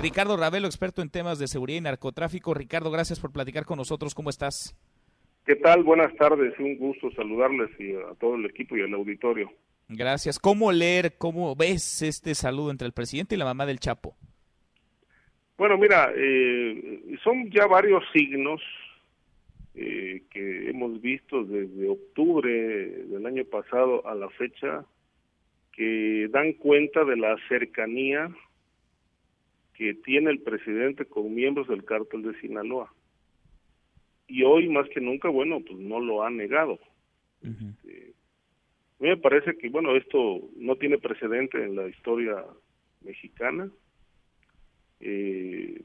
Ricardo Ravelo, experto en temas de seguridad y narcotráfico. Ricardo, gracias por platicar con nosotros. ¿Cómo estás? ¿Qué tal? Buenas tardes. Un gusto saludarles y a todo el equipo y al auditorio. Gracias. ¿Cómo leer, cómo ves este saludo entre el presidente y la mamá del Chapo? Bueno, mira, eh, son ya varios signos eh, que hemos visto desde octubre del año pasado a la fecha que dan cuenta de la cercanía que tiene el presidente con miembros del cártel de Sinaloa. Y hoy más que nunca, bueno, pues no lo ha negado. Este, a mí me parece que, bueno, esto no tiene precedente en la historia mexicana. Eh,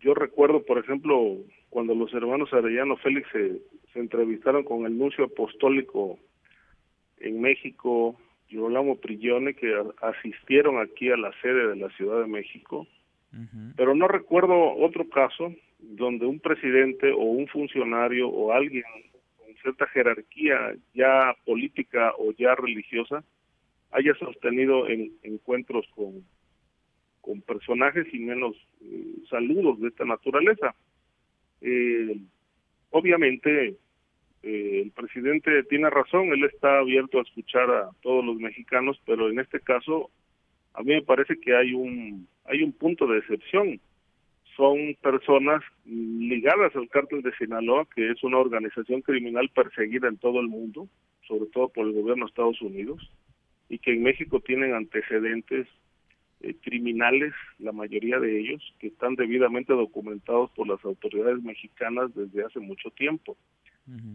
yo recuerdo, por ejemplo, cuando los hermanos Arellano Félix se, se entrevistaron con el nuncio apostólico en México, Girolamo Prillone, que asistieron aquí a la sede de la Ciudad de México, pero no recuerdo otro caso donde un presidente o un funcionario o alguien con cierta jerarquía ya política o ya religiosa haya sostenido en, encuentros con, con personajes y menos eh, saludos de esta naturaleza. Eh, obviamente eh, el presidente tiene razón, él está abierto a escuchar a todos los mexicanos, pero en este caso a mí me parece que hay un hay un punto de excepción. Son personas ligadas al cártel de Sinaloa, que es una organización criminal perseguida en todo el mundo, sobre todo por el gobierno de Estados Unidos, y que en México tienen antecedentes eh, criminales, la mayoría de ellos, que están debidamente documentados por las autoridades mexicanas desde hace mucho tiempo.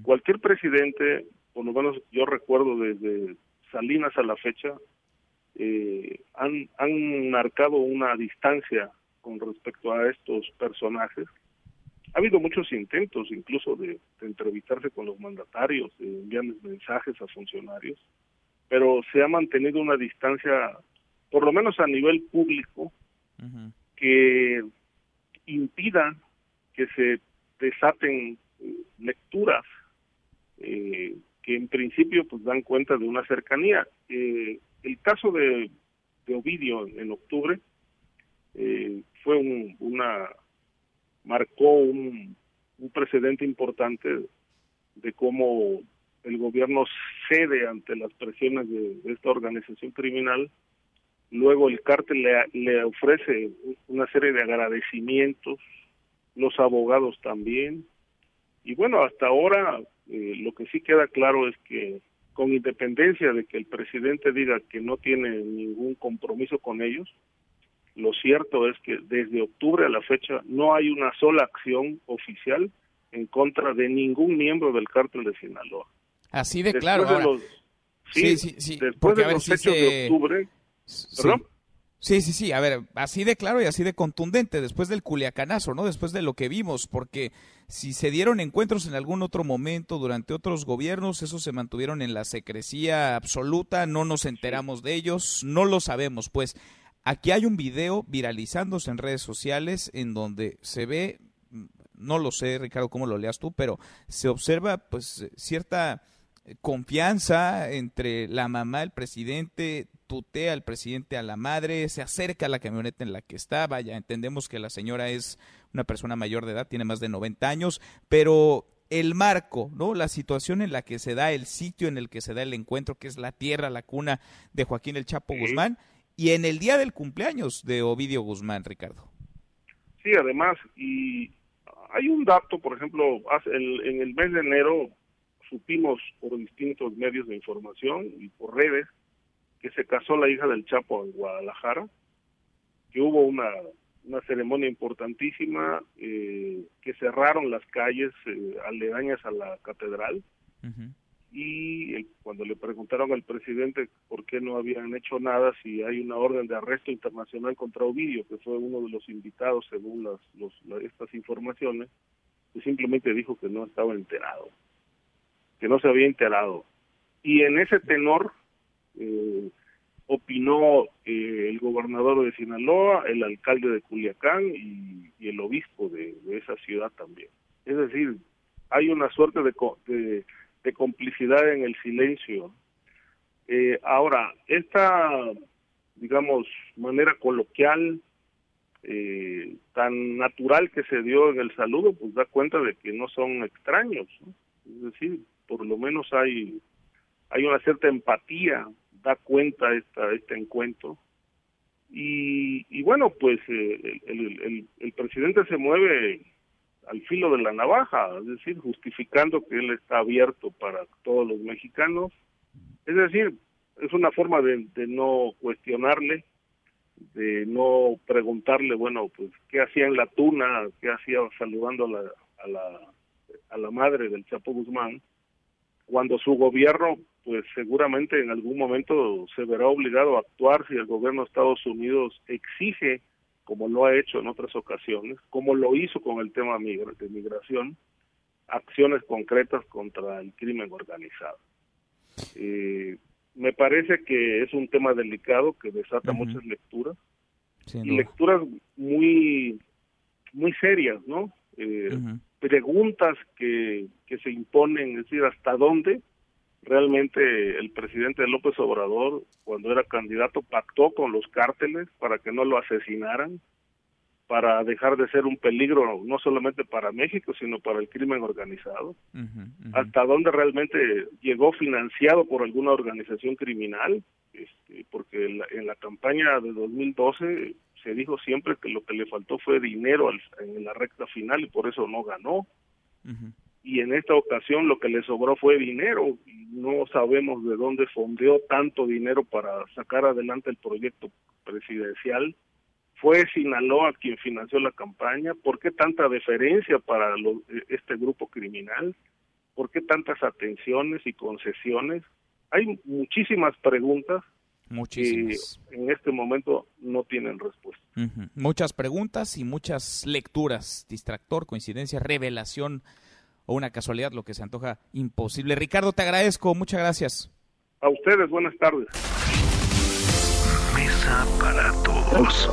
Cualquier presidente, por lo menos yo recuerdo desde Salinas a la fecha, eh, han, han marcado una distancia con respecto a estos personajes. Ha habido muchos intentos incluso de, entrevistarse con los mandatarios, de enviarles mensajes a funcionarios, pero se ha mantenido una distancia, por lo menos a nivel público, que impida que se desaten lecturas eh, que en principio pues dan cuenta de una cercanía. Eh, el caso de, Ovidio en octubre eh, fue un, una marcó un, precedente importante de cómo el gobierno cede ante las presiones de, esta organización criminal. Luego el cártel le, le, ofrece una serie de agradecimientos los abogados también. Y bueno, hasta ahora eh, lo que sí queda claro es que con independencia de que el presidente diga que no tiene ningún compromiso con ellos, lo cierto es que desde octubre a la fecha no hay una sola acción oficial en contra de ningún miembro del cártel de Sinaloa. Así de claro. sí, sí, sí, Después de los hechos de octubre, ¿perdón? Sí, sí, sí, a ver, así de claro y así de contundente, después del culiacanazo, ¿no? Después de lo que vimos, porque si se dieron encuentros en algún otro momento durante otros gobiernos, esos se mantuvieron en la secrecía absoluta, no nos enteramos de ellos, no lo sabemos, pues aquí hay un video viralizándose en redes sociales en donde se ve, no lo sé, Ricardo, cómo lo leas tú, pero se observa pues cierta confianza entre la mamá del presidente, tutea al presidente a la madre, se acerca a la camioneta en la que está, vaya, entendemos que la señora es una persona mayor de edad, tiene más de 90 años, pero el marco, ¿no? La situación en la que se da, el sitio en el que se da el encuentro, que es la tierra, la cuna de Joaquín el Chapo Guzmán, y en el día del cumpleaños de Ovidio Guzmán, Ricardo. Sí, además, y hay un dato, por ejemplo, en el mes de enero supimos por distintos medios de información y por redes que se casó la hija del Chapo en Guadalajara, que hubo una, una ceremonia importantísima, eh, que cerraron las calles eh, aledañas a la catedral, y cuando le preguntaron al presidente por qué no habían hecho nada, si hay una orden de arresto internacional contra Ovidio, que fue uno de los invitados según las, los, estas informaciones, pues simplemente dijo que no estaba enterado que no se había enterado. Y en ese tenor eh, opinó eh, el gobernador de Sinaloa, el alcalde de Culiacán y, el obispo de, esa ciudad también. Es decir, hay una suerte de, de, complicidad en el silencio. Eh, ahora, esta, digamos, manera coloquial eh, tan natural que se dio en el saludo, pues da cuenta de que no son extraños. Es decir, por lo menos hay, hay una cierta empatía, da cuenta esta, este encuentro. Y, y bueno, pues eh, el, el, el presidente se mueve al filo de la navaja, es decir, justificando que él está abierto para todos los mexicanos. Es decir, es una forma de, de no cuestionarle, de no preguntarle, bueno, pues, ¿qué hacía en la tuna? ¿Qué hacía saludando a la, a la, a la madre del Chapo Guzmán? Cuando su gobierno, pues seguramente en algún momento se verá obligado a actuar si el gobierno de Estados Unidos exige como lo ha hecho en otras ocasiones, como lo hizo con el tema de migración, acciones concretas contra el crimen organizado. Eh, me parece que es un tema delicado que desata muchas lecturas. Y lecturas muy muy serias, ¿no? Eh, preguntas que, que se imponen, es decir, hasta dónde realmente el presidente López Obrador, cuando era candidato, pactó con los cárteles para que no lo asesinaran, para dejar de ser un peligro no solamente para México, sino para el crimen organizado. Hasta dónde realmente llegó financiado por alguna organización criminal, este, porque en la, en la, campaña de 2012 se dijo siempre que lo que le faltó fue dinero en la recta final y por eso no ganó y en esta ocasión lo que le sobró fue dinero. No sabemos de dónde fondeó tanto dinero para sacar adelante el proyecto presidencial. Fue Sinaloa quien financió la campaña. ¿Por qué tanta deferencia para este grupo criminal? ¿Por qué tantas atenciones y concesiones? Hay muchísimas preguntas Muchísimas. que en este momento no tienen respuesta. Muchas preguntas y muchas lecturas. Distractor, coincidencia, revelación o una casualidad, lo que se antoja imposible. Ricardo, te agradezco, muchas gracias. A ustedes, buenas tardes. Mesa para todos.